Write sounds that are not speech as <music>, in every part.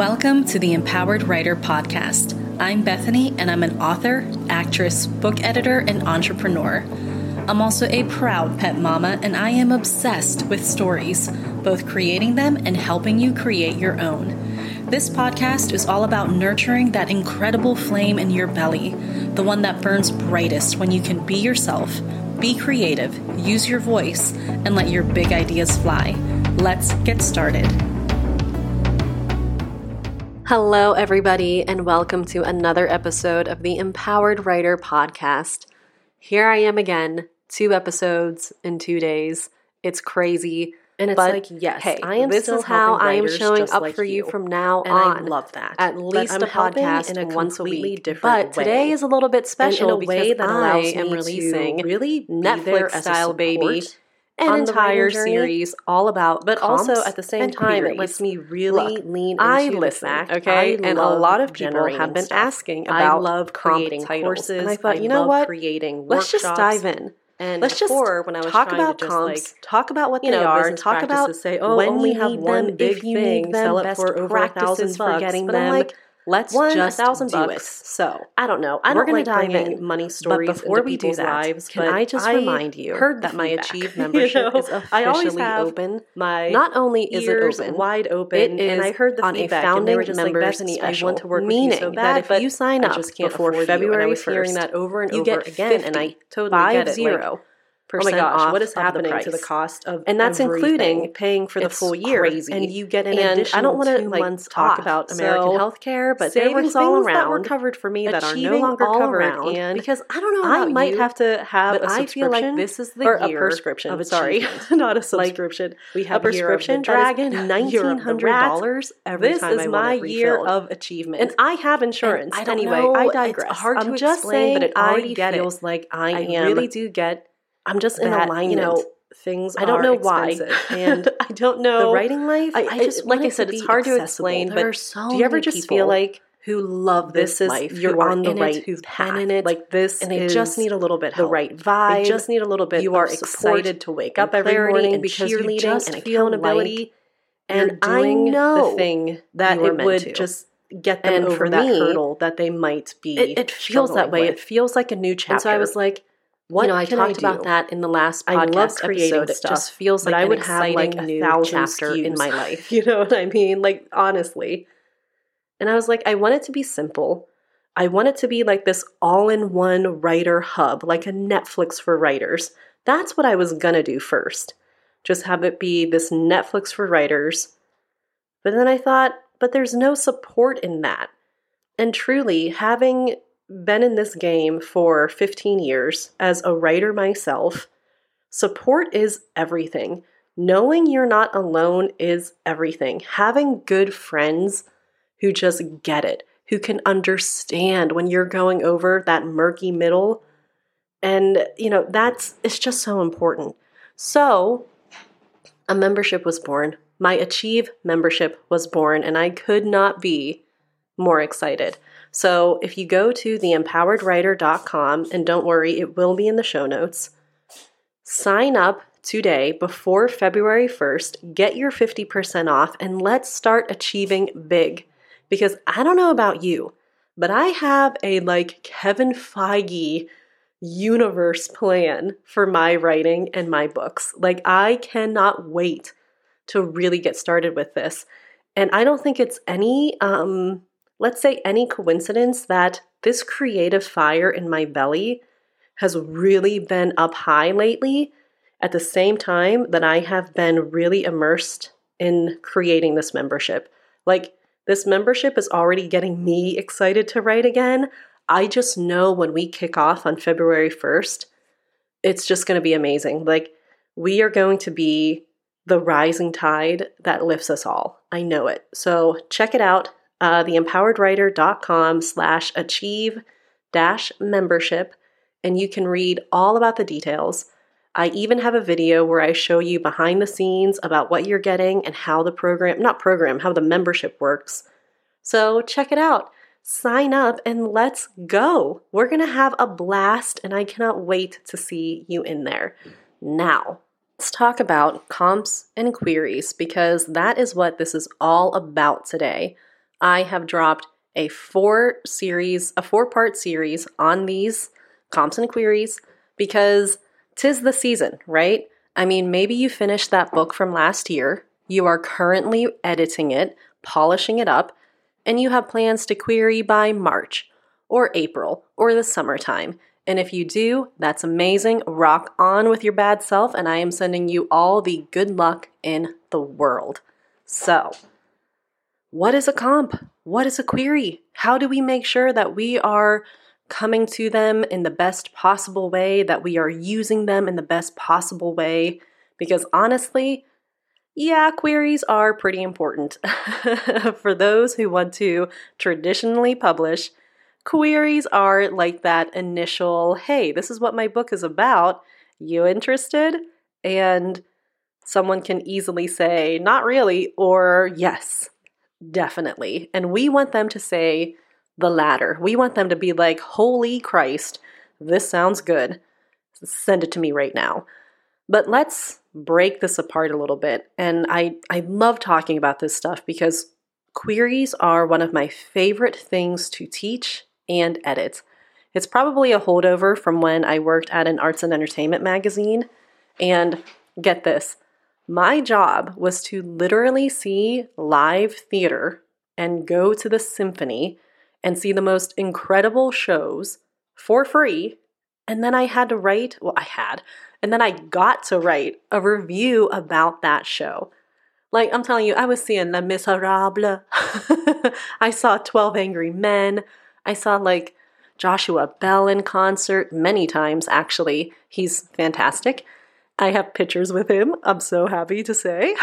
Welcome to the Empowered Writer Podcast. I'm Bethany, and I'm an author, actress, book editor, and entrepreneur. I'm also a proud pet mama, and I am obsessed with stories, both creating them and helping you create your own. This podcast is all about nurturing that incredible flame in your belly, the one that burns brightest when you can be yourself, be creative, use your voice, and let your big ideas fly. Let's get started. Hello, everybody, and welcome to another episode of the Empowered Writer Podcast. Here I am again, two episodes in two days. It's crazy. And it's but like, yes, hey, I am this still is how I am showing up like for you. you. from now And on. I love that. At least a podcast in a once a week. different but today is a little bit special in a way that allows I am me releasing to really Netflix there as a style baby an entire series all about but also at the same time, it lets me really Look, lean into I the listen, fact okay, I and a lot of people have been stuff. asking I about love comp creating titles, courses, and I thought, I you know what? creating Let's just dive in. And Let's just when I was talk about to comps, like talk about what you they know, are, talk about say, oh, when only you have need one them, big if you thing, need them, sell it for over a thousand for bucks. getting But I'm them. like, let's a just thousand do bucks. it. So I don't know. I We're don't like dive in, money but stories before into we do that, lives. can but I just remind you heard that my. Achieve <laughs> You membership know, is I always officially have open. My Not only is it open, wide open, it is and I heard the on a feedback, and they founding just like, special, I want to work meaning with you so that if you sign up before February you. And I was hearing that over and over again, and I totally get it. zero oh my gosh, what is of the happening to the cost of and that's everything? including paying for the It's full year. crazy. And you get an and additional I don't want to like months talk off. about American So, healthcare, but there were savings all things around that were covered for me that are no longer covered. around, and because I don't know I might you, have to have but a I feel like subscription this is the or a prescription. of sorry, <laughs> not a Like, subscription. we have a Year prescription Dragon, dragon, Year of the nineteen hundred dollars every This time is I my year of achievement, and I have insurance. And I don't anyway, I digress. I'm just saying but it already feels like I, I am. really do get. I'm just in that, alignment. you know, things I don't are know why, <laughs> and I don't know the writing life. I, I just like I said, it's hard to explain. There but are so do you ever just feel like who love this this is life? you're on the right it, path. in it, like this, and they just need a little bit the help. right vibe. They just need a little bit. You are excited to wake up every morning and because you cheerleading just and accountability. like and I know the thing that it would to. just get them And over for that me, hurdle that they might be. it, it feels that way. with. It feels like a new chapter. And so I was like, what you know, I can talked I about that in the last I podcast episode. stuff, it just feels like I would have like a new thousand chapter in my life. <laughs> You know what I mean? Like honestly. And I was like, I want it to be simple. I want it to be like this all-in-one writer hub, like a Netflix for writers. That's what I was gonna do first. Just have it be this Netflix for writers. But then I thought, but there's no support in that. And truly, having been in this game for 15 years as a writer myself, support is everything. Knowing you're not alone is everything. Having good friends who just get it, who can understand when you're going over that murky middle. And, you know, that's, it's just so important. So, a membership was born. My Achieve membership was born, and I could not be more excited. So, if you go to theempoweredwriter.com, and don't worry, it will be in the show notes, sign up today before February 1st, get your 50% off, and let's start achieving big. Because I don't know about you, but I have a like Kevin Feige universe plan for my writing and my books. Like, I cannot wait to really get started with this. And I don't think it's any, um, let's say, any coincidence that this creative fire in my belly has really been up high lately at the same time that I have been really immersed in creating this membership. Like, this membership is already getting me excited to write again. I just know when we kick off on February 1st, it's just going to be amazing. Like, we are going to be the rising tide that lifts us all. I know it. So check it out, uh, theempoweredwriter.com slash achieve dash membership, and you can read all about the details. I even have a video where I show you behind the scenes about what you're getting and how the program, not program, how the membership works. So check it out. Sign up and let's go. We're going to have a blast, and I cannot wait to see you in there. Now, let's talk about comps and queries because that is what this is all about today. I have dropped a four series, a four part series on these comps and queries because tis the season, right? I mean, maybe you finished that book from last year, you are currently editing it, polishing it up, and you have plans to query by March or April or the summertime. And if you do, that's amazing. Rock on with your bad self, and I am sending you all the good luck in the world. So, what is a comp? What is a query? How do we make sure that we are coming to them in the best possible way, that we are using them in the best possible way? Because honestly, yeah, queries are pretty important. <laughs> For those who want to traditionally publish, queries are like that initial, hey, this is what my book is about. You interested? And someone can easily say, not really, or yes, Definitely. And we want them to say the latter. We want them to be like, Holy Christ, this sounds good. Send it to me right now. But let's break this apart a little bit. And I, I love talking about this stuff because queries are one of my favorite things to teach and edit. It's probably a holdover from when I worked at an arts and entertainment magazine. And get this my job was to literally see live theater and go to the symphony and see the most incredible shows for free. And then I had to write, well, I had, and then I got to write a review about that show. Like, I'm telling you, I was seeing Les Miserables. <laughs> I saw 12 Angry Men. I saw like Joshua Bell in concert many times, actually. He's fantastic. I have pictures with him. I'm so happy to say.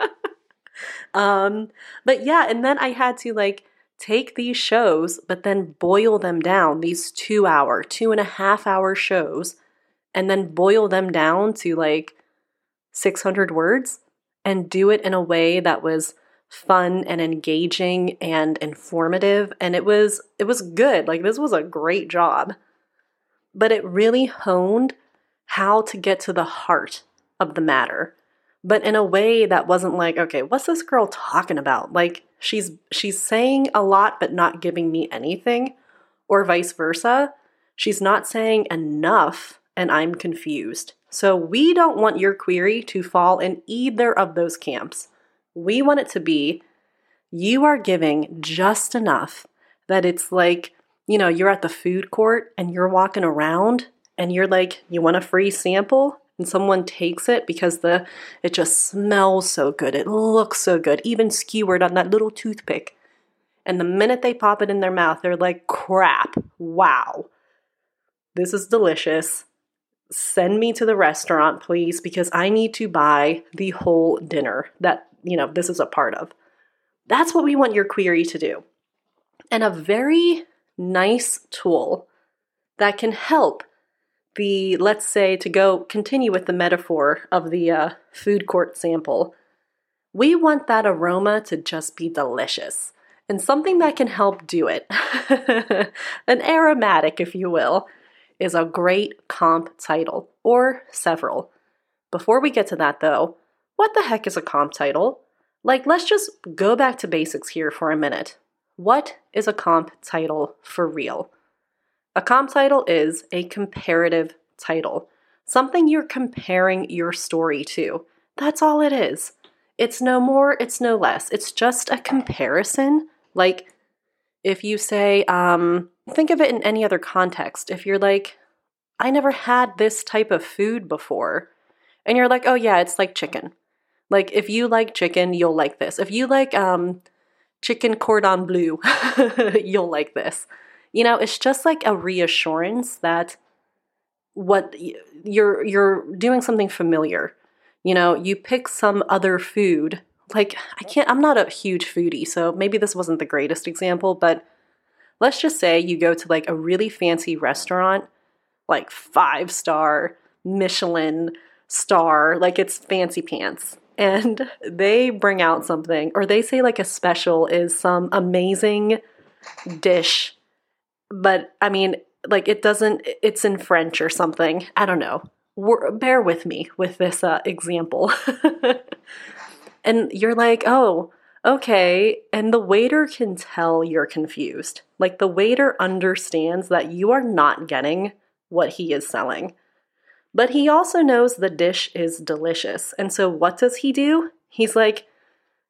<laughs> um, but yeah, and then I had to like take these shows, but then boil them down, these two hour, two and a half hour shows, and then boil them down to like 600 words and do it in a way that was fun and engaging and informative and it was it was good like this was a great job but it really honed how to get to the heart of the matter. But in a way that wasn't like okay what's this girl talking about? Like she's she's saying a lot but not giving me anything or vice versa. She's not saying enough and i'm confused. So we don't want your query to fall in either of those camps. We want it to be you are giving just enough that it's like you know you're at the food court and you're walking around and you're like, you want a free sample? And someone takes it because the it just smells so good. It looks so good, even skewered on that little toothpick. And the minute they pop it in their mouth, they're like, crap, wow. This is delicious. Send me to the restaurant, please, because I need to buy the whole dinner that, you know, this is a part of. That's what we want your query to do. And a very nice tool that can help the let's say to go continue with the metaphor of the uh, food court sample. We want that aroma to just be delicious and something that can help do it. <laughs> An aromatic if you will is a great comp title or several. Before we get to that though what the heck is a comp title? Like let's just go back to basics here for a minute. What is a comp title for real a comp title is a comparative title, something you're comparing your story to. That's all it is. It's no more, it's no less. It's just a comparison. Like if you say, um, think of it in any other context. If you're like, I never had this type of food before, and you're like, oh yeah, it's like chicken. Like if you like chicken, you'll like this. If you like um, chicken cordon bleu, <laughs> you'll like this. You know, it's just like a reassurance that what you're you're doing something familiar. You know, you pick some other food. Like I can't I'm not a huge foodie, so maybe this wasn't the greatest example, but let's just say you go to like a really fancy restaurant, like 5-star Michelin star, like it's fancy pants and they bring out something or they say like a special is some amazing dish but I mean, like it doesn't, it's in French or something. I don't know. We're, bear with me with this uh, example. <laughs> and you're like, oh, Okay, and the waiter can tell you're confused. Like the waiter understands that you are not getting what he is selling. But he also knows the dish is delicious. And so what does he do? He's like,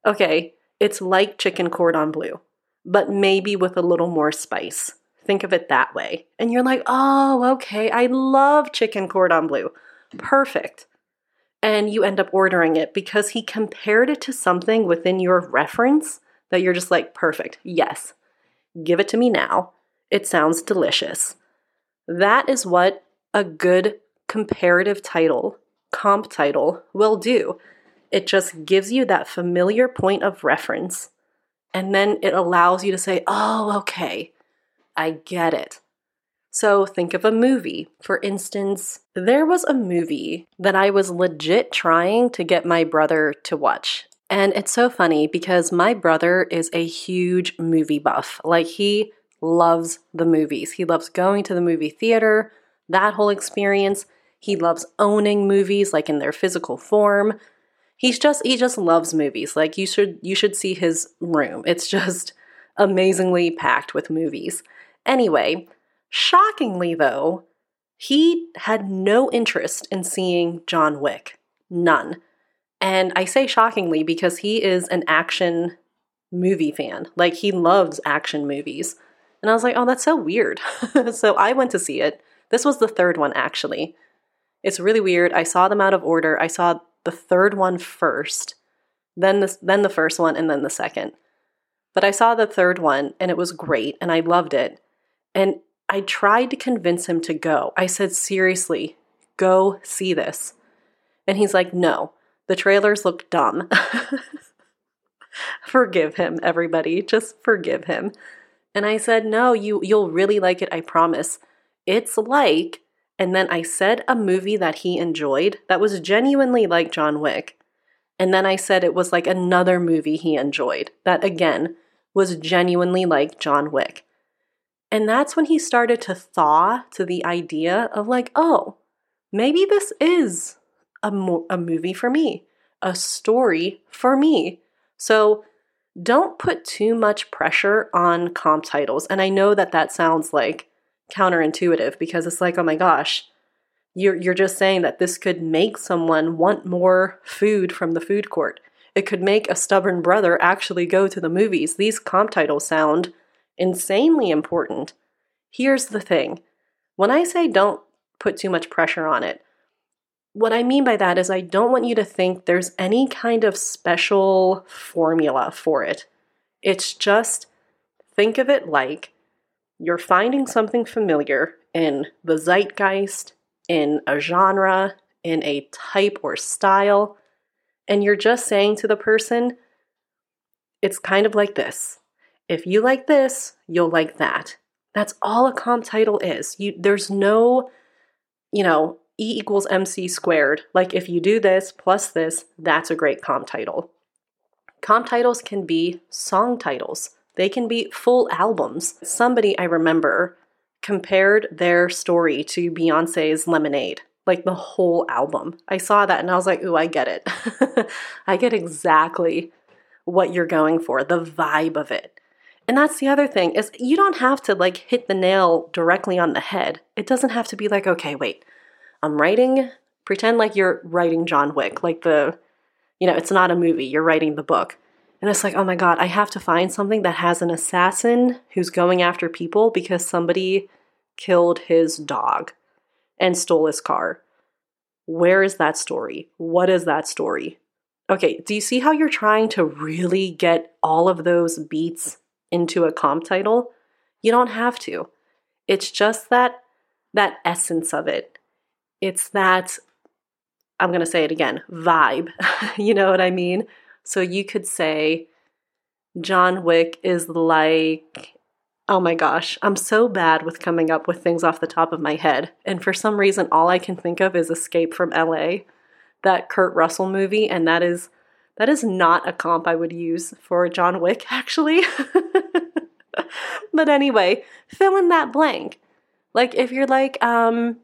okay, it's like chicken cordon bleu, but maybe with a little more spice. Think of it that way. And you're like, oh, okay, I love chicken cordon bleu. Perfect. And you end up ordering it because he compared it to something within your reference that you're just like, perfect, yes, give it to me now. It sounds delicious. That is what a good comparative title, comp title, will do. It just gives you that familiar point of reference. And then it allows you to say, oh, okay, I get it. So think of a movie. For instance, there was a movie that I was legit trying to get my brother to watch. And it's so funny because my brother is a huge movie buff. Like, he loves the movies. He loves going to the movie theater, that whole experience. He loves owning movies like in their physical form. He's just he just loves movies. Like you should you should see his room. It's just <laughs> amazingly packed with movies. Anyway, shockingly though, he had no interest in seeing John Wick. None. And I say shockingly because he is an action movie fan. Like he loves action movies. And I was like, oh, that's so weird. <laughs> so I went to see it. This was the third one, actually. It's really weird. I saw them out of order. I saw the third one first, then the, then the first one, and then the second. But I saw the third one, and it was great, and I loved it. And I tried to convince him to go. I said, seriously, go see this. And he's like, no, the trailers look dumb. <laughs> forgive him, everybody. Just forgive him. And I said, no, you, you'll really like it, I promise. It's like, and then I said a movie that he enjoyed that was genuinely like John Wick. And then I said it was like another movie he enjoyed that, again, was genuinely like John Wick. And that's when he started to thaw to the idea of, like, oh, maybe this is a, mo- a movie for me, a story for me. So don't put too much pressure on comp titles. And I know that that sounds like counterintuitive because it's like, oh my gosh, you're, you're just saying that this could make someone want more food from the food court. It could make a stubborn brother actually go to the movies. These comp titles sound insanely important. Here's the thing when I say don't put too much pressure on it, what I mean by that is I don't want you to think there's any kind of special formula for it. It's just think of it like you're finding something familiar in the zeitgeist, in a genre, in a type or style, and you're just saying to the person, it's kind of like this. If you like this, you'll like that. That's all a comp title is. You there's no, you know, E equals MC squared. Like if you do this plus this, that's a great comp title. Comp titles can be song titles. They can be full albums. Somebody I remember compared their story to Beyonce's Lemonade, like the whole album. I saw that and I was like, ooh, I get it. <laughs> I get exactly what you're going for, the vibe of it. And that's the other thing is you don't have to like hit the nail directly on the head. It doesn't have to be like, okay, wait. I'm writing pretend like you're writing John Wick, like the you know, it's not a movie, you're writing the book. And it's like, oh my God, I have to find something that has an assassin who's going after people because somebody killed his dog and stole his car. Where is that story? What is that story? Okay, do you see how you're trying to really get all of those beats into a comp title? You don't have to. It's just that that essence of it. It's that I'm going to say it again, vibe. <laughs> you know what I mean? So you could say John Wick is like, oh my gosh, I'm so bad with coming up with things off the top of my head. And for some reason, all I can think of is Escape from LA, that Kurt Russell movie. And that is. That is not a comp I would use for John Wick, actually. <laughs> but anyway, fill in that blank. Like if you're like, um,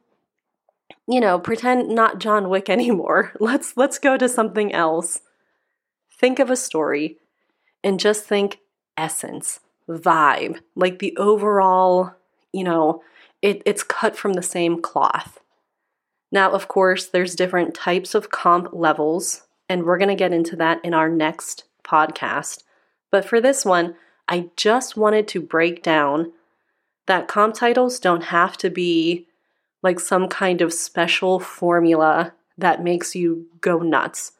you know, pretend not John Wick <laughs> anymore. Let's let's go to something else think of a story and just think essence, vibe, like the overall, you know, it, it's cut from the same cloth. Now, of course, there's different types of comp levels, and we're going to get into that in our next podcast. But for this one, I just wanted to break down that comp titles don't have to be like some kind of special formula that makes you go nuts.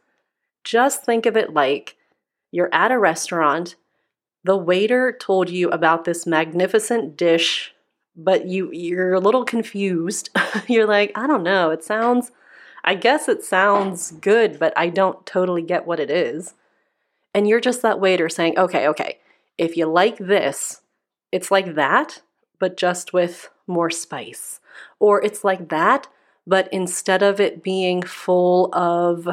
Just think of it like you're at a restaurant, the waiter told you about this magnificent dish, but you you're a little confused. <laughs> you're like, I don't know, it sounds I guess it sounds good, but I don't totally get what it is. And you're just that waiter saying, "Okay, okay. If you like this, it's like that, but just with more spice." Or it's like that, but instead of it being full of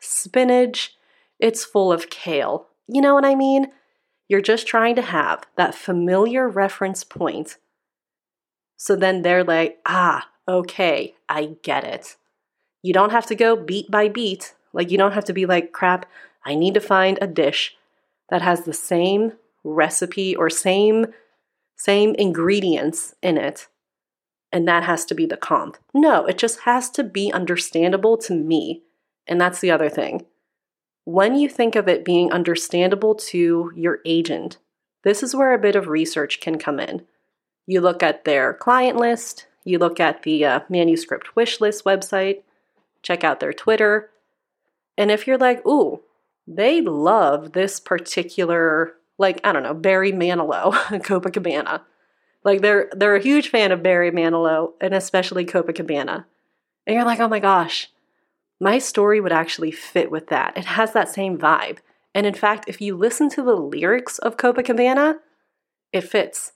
spinach, it's full of kale. You know what I mean? You're just trying to have that familiar reference point. So then they're like, ah, okay, I get it. You don't have to go beat by beat. Like, you don't have to be like, crap, I need to find a dish that has the same recipe or same same ingredients in it and that has to be the comp. No, it just has to be understandable to me. And that's the other thing. When you think of it being understandable to your agent, this is where a bit of research can come in. You look at their client list, you look at the uh, manuscript wish list website, check out their Twitter. And if you're like, ooh, they love this particular, like, I don't know, Barry Manilow, <laughs> Copacabana like they're they're a huge fan of Barry Manilow and especially Copacabana. And you're like, oh my gosh, my story would actually fit with that. It has that same vibe. And in fact, if you listen to the lyrics of Copacabana, it fits.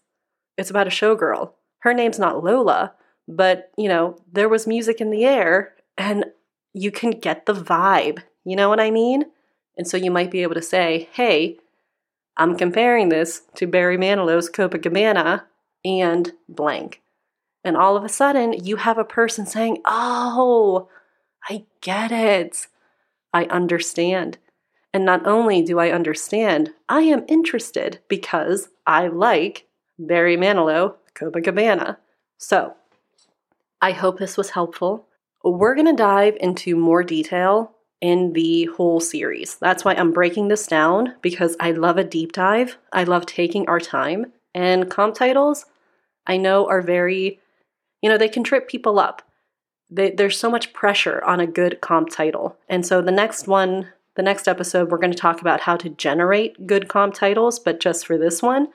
It's about a showgirl. Her name's not Lola, but you know, there was music in the air and you can get the vibe. You know what I mean? And so you might be able to say, hey, I'm comparing this to Barry Manilow's Copacabana and blank. And all of a sudden, you have a person saying, Oh, I get it. I understand. And not only do I understand, I am interested because I like Barry Manilow, Copacabana. So, I hope this was helpful. We're going to dive into more detail in the whole series. That's why I'm breaking this down because I love a deep dive. I love taking our time. And comp titles, I know are very, you know, they can trip people up. They, there's so much pressure on a good comp title. And so the next one, the next episode, we're going to talk about how to generate good comp titles. But just for this one,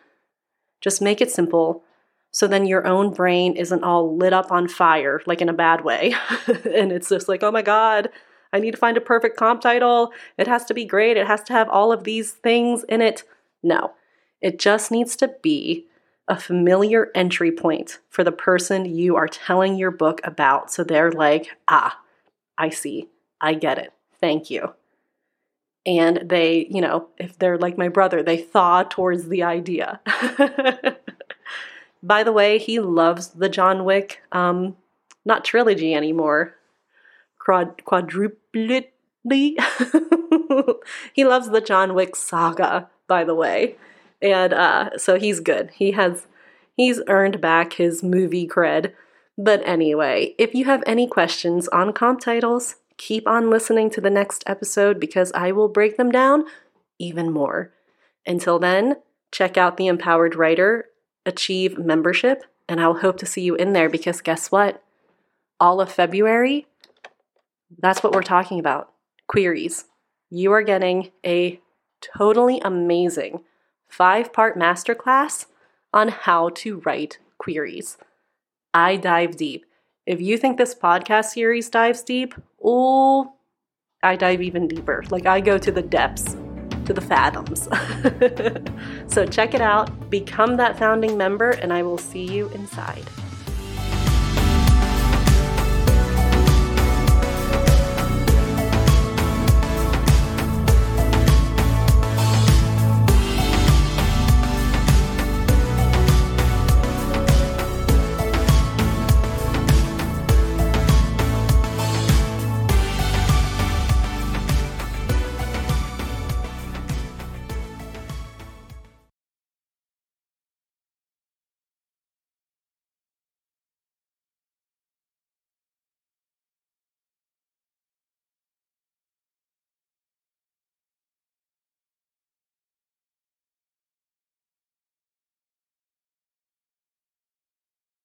just make it simple so then your own brain isn't all lit up on fire, like in a bad way. <laughs> and it's just like, oh my God, I need to find a perfect comp title. It has to be great. It has to have all of these things in it. No, it just needs to be a familiar entry point for the person you are telling your book about. So they're like, ah, I see. I get it. Thank you. And they, you know, if they're like my brother, they thaw towards the idea. <laughs> By the way, he loves the John Wick, um, not trilogy anymore, quad- quadrupletly. <laughs> he loves the John Wick saga, by the way and uh, so he's good. He has he's earned back his movie cred. But anyway, if you have any questions on comp titles, keep on listening to the next episode because I will break them down even more. Until then, check out the Empowered Writer Achieve membership, and I'll hope to see you in there because guess what? All of February, that's what we're talking about queries. You are getting a totally amazing five part masterclass on how to write queries. I dive deep. If you think this podcast series dives deep, oh, I dive even deeper. Like I go to the depths, to the fathoms. <laughs> so check it out, become that founding member, and I will see you inside.